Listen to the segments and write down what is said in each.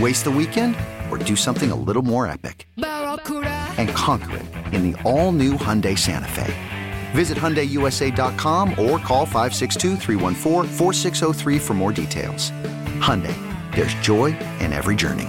Waste the weekend or do something a little more epic? And conquer it in the all new Hyundai Santa Fe. Visit HyundaiUSA.com or call 562 for more details. Hyundai, there's joy in every journey.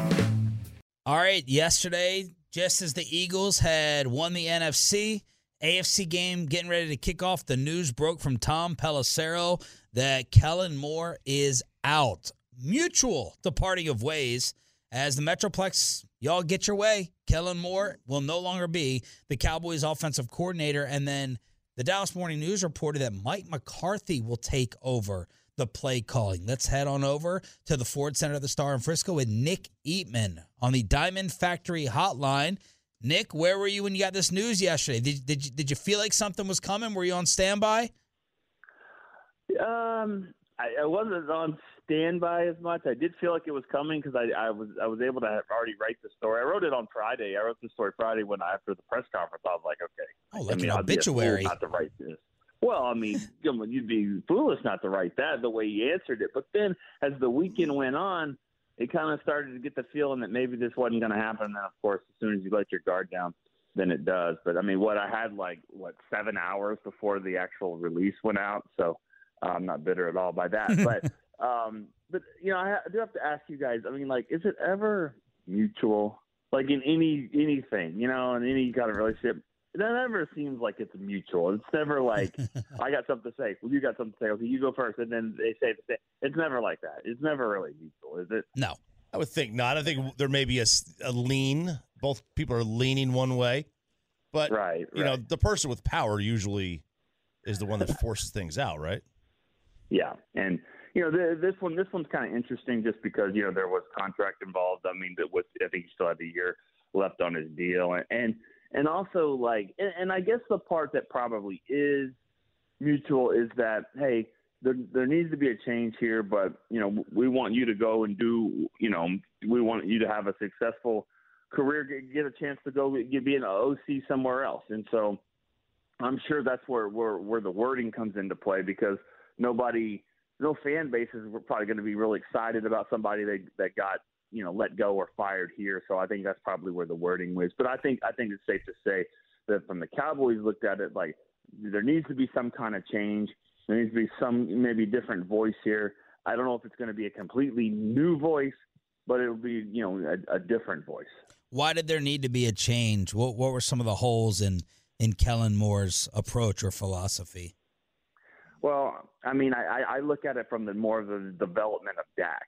All right, yesterday, just as the Eagles had won the NFC, AFC game getting ready to kick off, the news broke from Tom Pelissero that Kellen Moore is out. Mutual departing of ways as the Metroplex, y'all get your way. Kellen Moore will no longer be the Cowboys offensive coordinator. And then the Dallas Morning News reported that Mike McCarthy will take over the play calling. Let's head on over to the Ford Center of the Star in Frisco with Nick Eatman on the Diamond Factory hotline. Nick, where were you when you got this news yesterday? Did, did, you, did you feel like something was coming? Were you on standby? Um, I, I wasn't on standby as much. I did feel like it was coming because I, I was I was able to already write the story. I wrote it on Friday. I wrote the story Friday when after the press conference. I was like, okay, oh, like I mean, an obituary. not to write this. Well, I mean, you'd be foolish not to write that the way he answered it. But then, as the weekend went on, it kind of started to get the feeling that maybe this wasn't going to happen. And then, of course, as soon as you let your guard down, then it does. But I mean, what I had like what seven hours before the actual release went out, so I'm not bitter at all by that. But um, but you know, I do have to ask you guys. I mean, like, is it ever mutual? Like in any anything, you know, in any kind of relationship, that never seems like it's mutual. It's never like I got something to say. Well, you got something to say. Okay, you go first, and then they say the same. It's never like that. It's never really mutual, is it? No, I would think not. I think there may be a, a lean. Both people are leaning one way, but right, you right. know, the person with power usually is the one that forces things out, right? Yeah, and you know, the, this one, this one's kind of interesting just because you know there was contract involved. I mean, that with I think he still had a year left on his deal, and and, and also like, and, and I guess the part that probably is mutual is that hey, there there needs to be a change here, but you know, we want you to go and do, you know, we want you to have a successful career, get, get a chance to go get, be an OC somewhere else, and so I'm sure that's where where where the wording comes into play because nobody no fan bases were probably going to be really excited about somebody that that got you know let go or fired here. So I think that's probably where the wording was. But I think I think it's safe to say that from the Cowboys looked at it like there needs to be some kind of change. There needs to be some maybe different voice here. I don't know if it's going to be a completely new voice, but it'll be you know a, a different voice. Why did there need to be a change? What what were some of the holes in in Kellen Moore's approach or philosophy? Well, I mean, I, I look at it from the more of the development of Dak.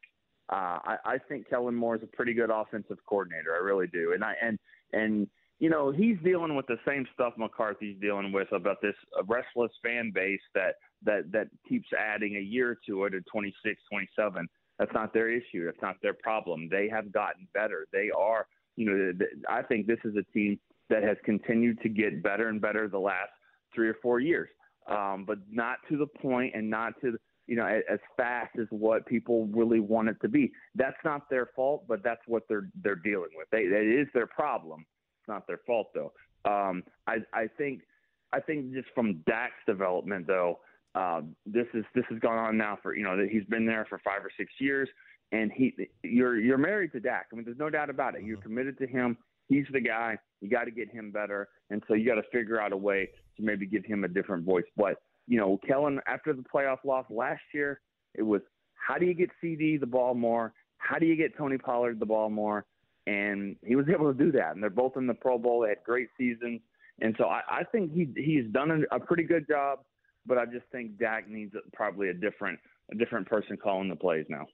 Uh, I, I think Kellen Moore is a pretty good offensive coordinator. I really do, and I and and you know he's dealing with the same stuff McCarthy's dealing with about this restless fan base that that that keeps adding a year to it at 26, 27. That's not their issue. That's not their problem. They have gotten better. They are, you know, I think this is a team that has continued to get better and better the last three or four years um, but not to the point and not to you know as fast as what people really want it to be. That's not their fault, but that's what they're they're dealing with. They, it is their problem. It's not their fault though. Um, I I think I think just from Dak's development though, Uh, this is this has gone on now for you know that he's been there for five or six years, and he you're you're married to Dak. I mean, there's no doubt about it. You're committed to him. He's the guy. You got to get him better, and so you got to figure out a way to maybe give him a different voice. But you know, Kellen after the playoff loss last year, it was how do you get CD the ball more? How do you get Tony Pollard the ball more? And he was able to do that. And they're both in the Pro Bowl. They had great seasons. And so I, I think he he's done a, a pretty good job. But I just think Dak needs probably a different a different person calling the plays now.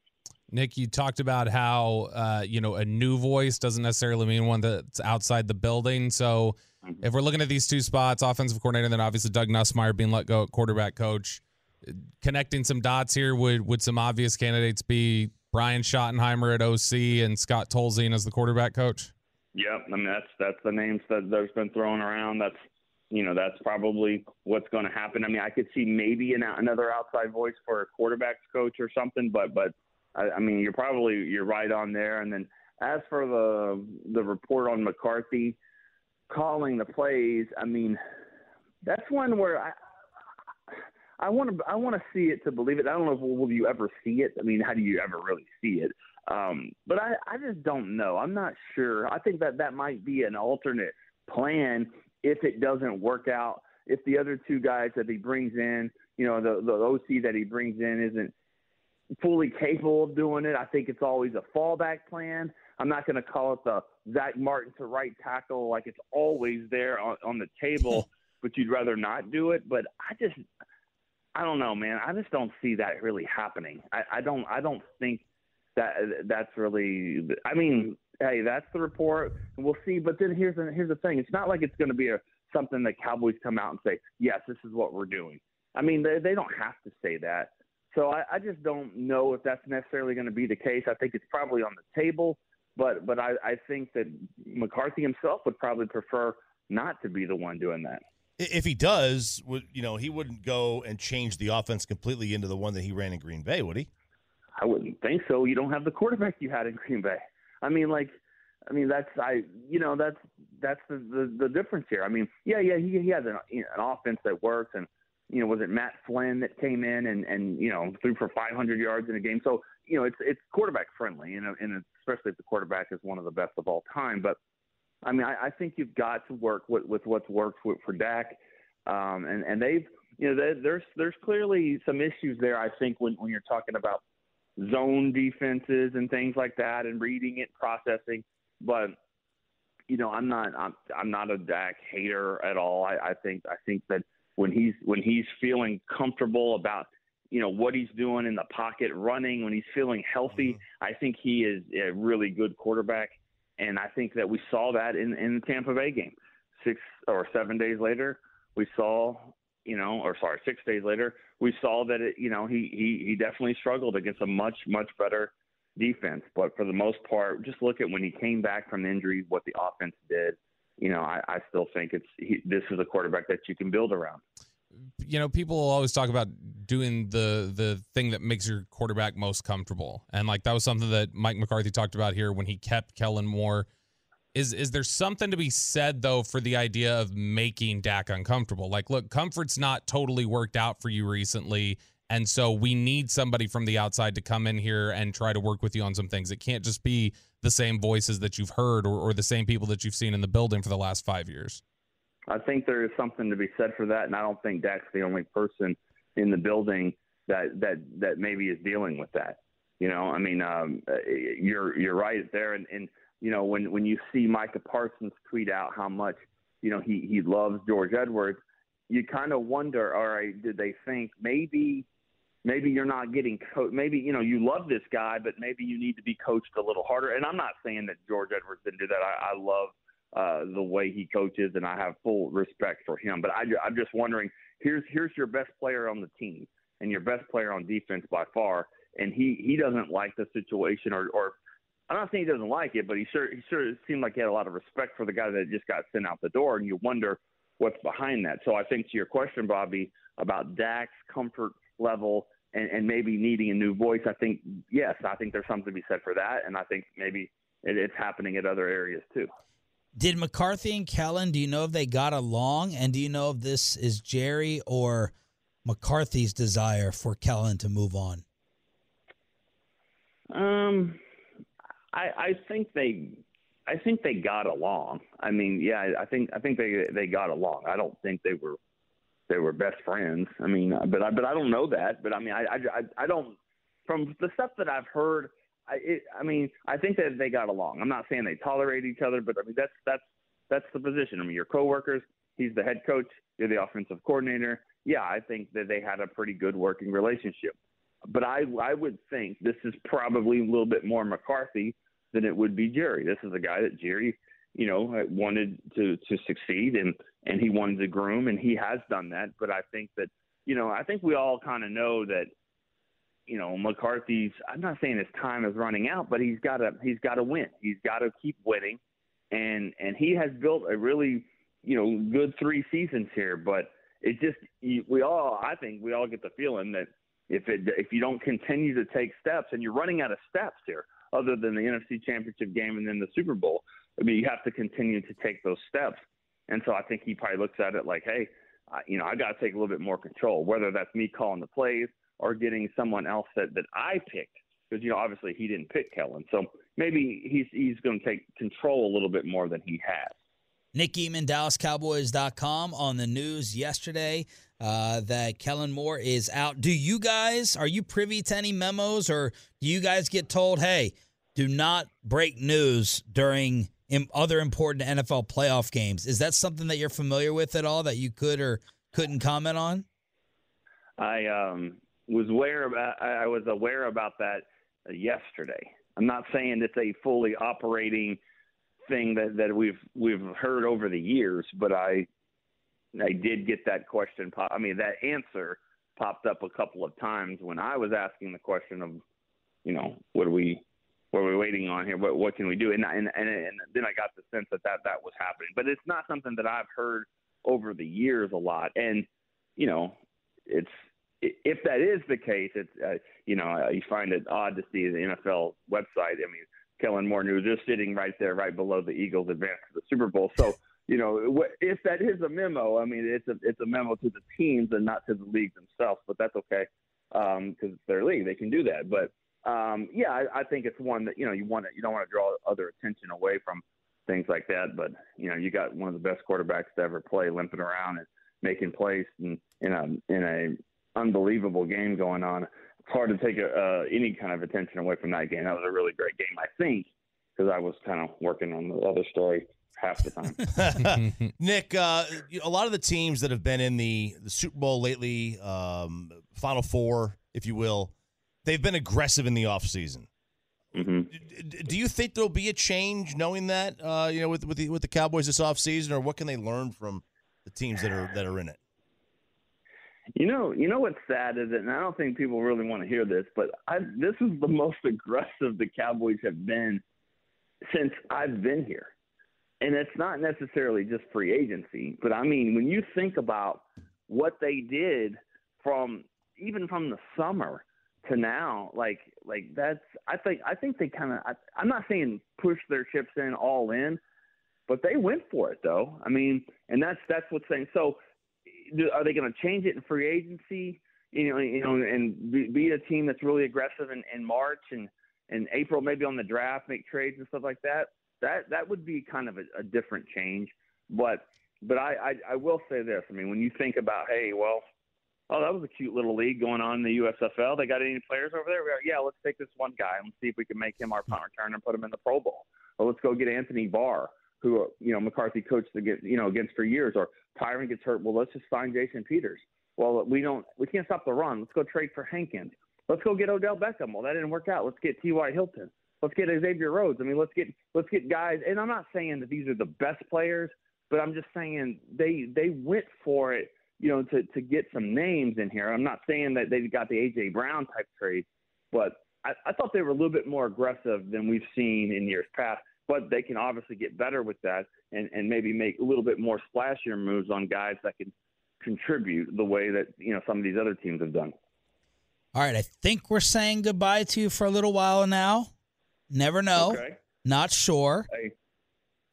Nick, you talked about how uh, you know a new voice doesn't necessarily mean one that's outside the building. So mm-hmm. if we're looking at these two spots, offensive coordinator, then obviously Doug Nussmeier being let go at quarterback coach, connecting some dots here, would would some obvious candidates be Brian Schottenheimer at OC and Scott Tolzien as the quarterback coach? Yep, I mean that's that's the names that there's been thrown around. That's you know that's probably what's going to happen. I mean, I could see maybe an, another outside voice for a quarterbacks coach or something, but but I, I mean you're probably you're right on there. And then as for the the report on McCarthy calling the plays, I mean that's one where I I want to I want to see it to believe it. I don't know if will you ever see it. I mean, how do you ever really see it? Um, but I I just don't know. I'm not sure. I think that that might be an alternate plan if it doesn't work out. If the other two guys that he brings in, you know, the the OC that he brings in isn't fully capable of doing it, I think it's always a fallback plan. I'm not going to call it the Zach Martin to right tackle like it's always there on, on the table, but you'd rather not do it. But I just I don't know, man. I just don't see that really happening. I, I don't. I don't think that that's really. I mean, hey, that's the report, and we'll see. But then here's the here's the thing. It's not like it's going to be a something that Cowboys come out and say, yes, this is what we're doing. I mean, they they don't have to say that. So I, I just don't know if that's necessarily going to be the case. I think it's probably on the table, but but I, I think that McCarthy himself would probably prefer not to be the one doing that if he does, would you know he wouldn't go and change the offense completely into the one that he ran in Green Bay, would he? I wouldn't think so. You don't have the quarterback you had in Green Bay. I mean, like, I mean that's I you know that's that's the the, the difference here. I mean, yeah, yeah, he he has an, an offense that works, and you know was it Matt Flynn that came in and and you know threw for 500 yards in a game. So you know it's it's quarterback friendly, know, and especially if the quarterback is one of the best of all time, but I mean, I, I think you've got to work with, with what's worked for, for Dak, um, and and they've you know there's there's clearly some issues there. I think when when you're talking about zone defenses and things like that, and reading it, processing, but you know, I'm not I'm I'm not a Dak hater at all. I, I think I think that when he's when he's feeling comfortable about you know what he's doing in the pocket, running, when he's feeling healthy, mm-hmm. I think he is a really good quarterback. And I think that we saw that in, in the Tampa Bay game. Six or seven days later, we saw, you know, or sorry, six days later, we saw that it, you know, he, he, he definitely struggled against a much, much better defense. But for the most part, just look at when he came back from injury, what the offense did. You know, I, I still think it's he, this is a quarterback that you can build around you know, people always talk about doing the the thing that makes your quarterback most comfortable, and like that was something that Mike McCarthy talked about here when he kept Kellen Moore. Is is there something to be said though for the idea of making Dak uncomfortable? Like, look, comfort's not totally worked out for you recently, and so we need somebody from the outside to come in here and try to work with you on some things. It can't just be the same voices that you've heard or, or the same people that you've seen in the building for the last five years. I think there is something to be said for that, and I don't think Dak's the only person in the building that that that maybe is dealing with that. You know, I mean, um, you're you're right there, and and you know when when you see Micah Parsons tweet out how much you know he he loves George Edwards, you kind of wonder, all right, did they think maybe maybe you're not getting coached. Maybe you know you love this guy, but maybe you need to be coached a little harder. And I'm not saying that George Edwards didn't do that. I, I love uh, the way he coaches, and I have full respect for him. But I, I'm just wondering, here's here's your best player on the team and your best player on defense by far, and he he doesn't like the situation, or or I'm not saying he doesn't like it, but he sure he sure seemed like he had a lot of respect for the guy that just got sent out the door, and you wonder what's behind that. So I think to your question, Bobby, about Dak's comfort level and, and maybe needing a new voice, I think yes, I think there's something to be said for that, and I think maybe it, it's happening at other areas too. Did McCarthy and Kellen, do you know if they got along? And do you know if this is Jerry or McCarthy's desire for Kellen to move on? Um, I I think they I think they got along. I mean, yeah, I think I think they they got along. I don't think they were they were best friends. I mean, uh, but I but I don't know that. But I mean, I I I don't from the stuff that I've heard. I it, I mean, I think that they got along. I'm not saying they tolerate each other, but I mean that's that's that's the position. I mean, your coworkers. He's the head coach. You're the offensive coordinator. Yeah, I think that they had a pretty good working relationship. But I I would think this is probably a little bit more McCarthy than it would be Jerry. This is a guy that Jerry, you know, wanted to to succeed and and he wanted to groom and he has done that. But I think that you know I think we all kind of know that you know McCarthy's. I'm not saying his time is running out, but he's got to he's got to win. He's got to keep winning, and and he has built a really you know good three seasons here. But it just we all I think we all get the feeling that if it if you don't continue to take steps and you're running out of steps here other than the NFC Championship game and then the Super Bowl. I mean, you have to continue to take those steps. And so I think he probably looks at it like, hey, I, you know, I got to take a little bit more control, whether that's me calling the plays or getting someone else that, that I picked. Because, you know, obviously he didn't pick Kellen. So maybe he's, he's going to take control a little bit more than he has. Nick Eatman, DallasCowboys.com on the news yesterday uh, that Kellen Moore is out. Do you guys, are you privy to any memos or do you guys get told, hey, do not break news during other important NFL playoff games? Is that something that you're familiar with at all that you could or couldn't comment on? I um, was aware about, I was aware about that yesterday. I'm not saying it's a fully operating – thing that, that we've we've heard over the years, but I I did get that question. Pop, I mean, that answer popped up a couple of times when I was asking the question of, you know, are we what are we waiting on here? What what can we do? And and and, and then I got the sense that, that that was happening, but it's not something that I've heard over the years a lot. And you know, it's if that is the case, it's uh, you know you find it odd to see the NFL website. I mean, Kellen Moore news is sitting right there, right below the Eagles' advance to the Super Bowl. So, you know, if that is a memo, I mean, it's a it's a memo to the teams and not to the league themselves. But that's okay because um, it's their league; they can do that. But um, yeah, I, I think it's one that you know you want to you don't want to draw other attention away from things like that. But you know, you got one of the best quarterbacks to ever play limping around and making plays in in a in a unbelievable game going on it's hard to take a, uh, any kind of attention away from that game. That was a really great game, I think, because I was kind of working on the other story half the time. Nick, uh, a lot of the teams that have been in the, the Super Bowl lately, um, Final Four, if you will, they've been aggressive in the offseason. Mm-hmm. Do you think there'll be a change, knowing that uh, you know with with the, with the Cowboys this offseason, or what can they learn from the teams that are that are in it? You know, you know what's sad is that, and I don't think people really want to hear this, but I, this is the most aggressive the Cowboys have been since I've been here. And it's not necessarily just free agency, but I mean, when you think about what they did from even from the summer to now, like like that's I think I think they kind of I'm not saying push their chips in all in, but they went for it though. I mean, and that's that's what's saying. So are they going to change it in free agency? You know, you know, and be, be a team that's really aggressive in, in March and and April, maybe on the draft, make trades and stuff like that. That that would be kind of a, a different change. But but I, I I will say this. I mean, when you think about, hey, well, oh, that was a cute little league going on in the USFL. They got any players over there? Yeah, let's take this one guy and see if we can make him our punt return and put him in the Pro Bowl. Or let's go get Anthony Barr who you know McCarthy coached against you know against for years, or Tyron gets hurt. Well, let's just sign Jason Peters. Well, we don't we can't stop the run. Let's go trade for Hankins. Let's go get Odell Beckham. Well, that didn't work out. Let's get T.Y. Hilton. Let's get Xavier Rhodes. I mean, let's get let's get guys. And I'm not saying that these are the best players, but I'm just saying they they went for it. You know, to to get some names in here. I'm not saying that they've got the AJ Brown type trade, but I, I thought they were a little bit more aggressive than we've seen in years past but they can obviously get better with that and, and maybe make a little bit more splashier moves on guys that can contribute the way that you know some of these other teams have done. All right, I think we're saying goodbye to you for a little while now. Never know. Okay. Not sure. Hey,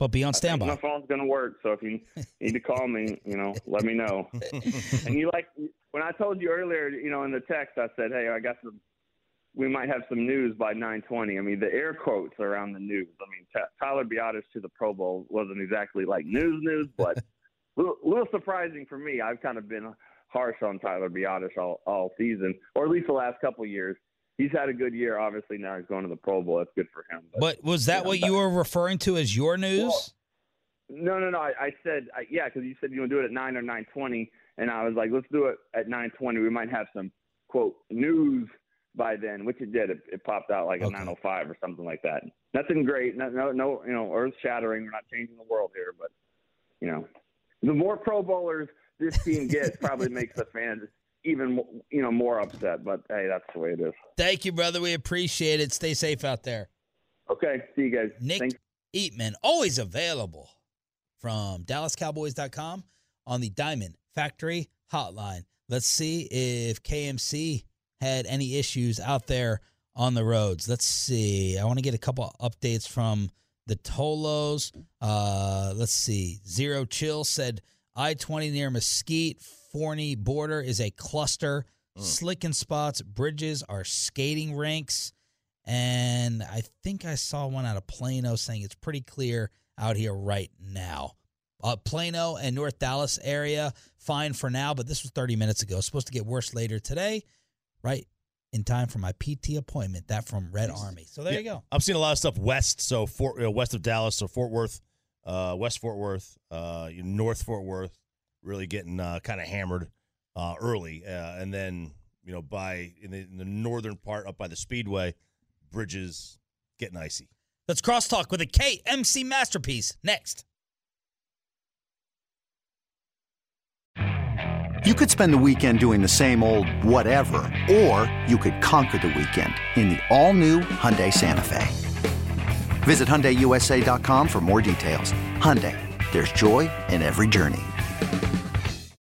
but be on standby. my phone's gonna work, so if you need to call me, you know, let me know. and you like when I told you earlier, you know, in the text, I said, "Hey, I got some. We might have some news by 9:20." I mean, the air quotes around the news. I mean, T- Tyler Biadasz to the Pro Bowl wasn't exactly like news news, but a little, little surprising for me. I've kind of been harsh on Tyler Biadasz all, all season, or at least the last couple of years. He's had a good year. Obviously, now he's going to the Pro Bowl. That's good for him. But, but was that what you were referring to as your news? Well, no, no, no. I, I said, I, yeah, because you said you want to do it at nine or nine twenty, and I was like, let's do it at nine twenty. We might have some quote news by then, which it did. It, it popped out like okay. nine oh five or something like that. Nothing great. No, no, no you know, earth shattering. We're not changing the world here, but you know, the more Pro Bowlers this team gets, probably makes the fans even you know more upset. But hey, that's the way it is. Thank you, brother. We appreciate it. Stay safe out there. Okay, see you guys. Nick Thanks. Eatman, always available from DallasCowboys.com on the Diamond Factory Hotline. Let's see if K&C had any issues out there on the roads. Let's see. I want to get a couple updates from the Tolos. Uh, let's see. Zero Chill said I 20 near Mesquite, Forney border is a cluster. Mm. Slicking spots, bridges are skating rinks. And I think I saw one out of Plano saying it's pretty clear out here right now. Uh, Plano and North Dallas area, fine for now, but this was 30 minutes ago. Supposed to get worse later today, right? In time for my PT appointment. That from Red Army. So there yeah, you go. I'm seeing a lot of stuff west, so Fort, uh, west of Dallas, so Fort Worth, uh, West Fort Worth, uh, North Fort Worth, really getting uh, kind of hammered uh, early, uh, and then you know by in the, in the northern part up by the Speedway, bridges getting icy. Let's crosstalk with a K&C masterpiece next. You could spend the weekend doing the same old whatever, or you could conquer the weekend in the all-new Hyundai Santa Fe. Visit HyundaiUSA.com for more details. Hyundai, there's joy in every journey.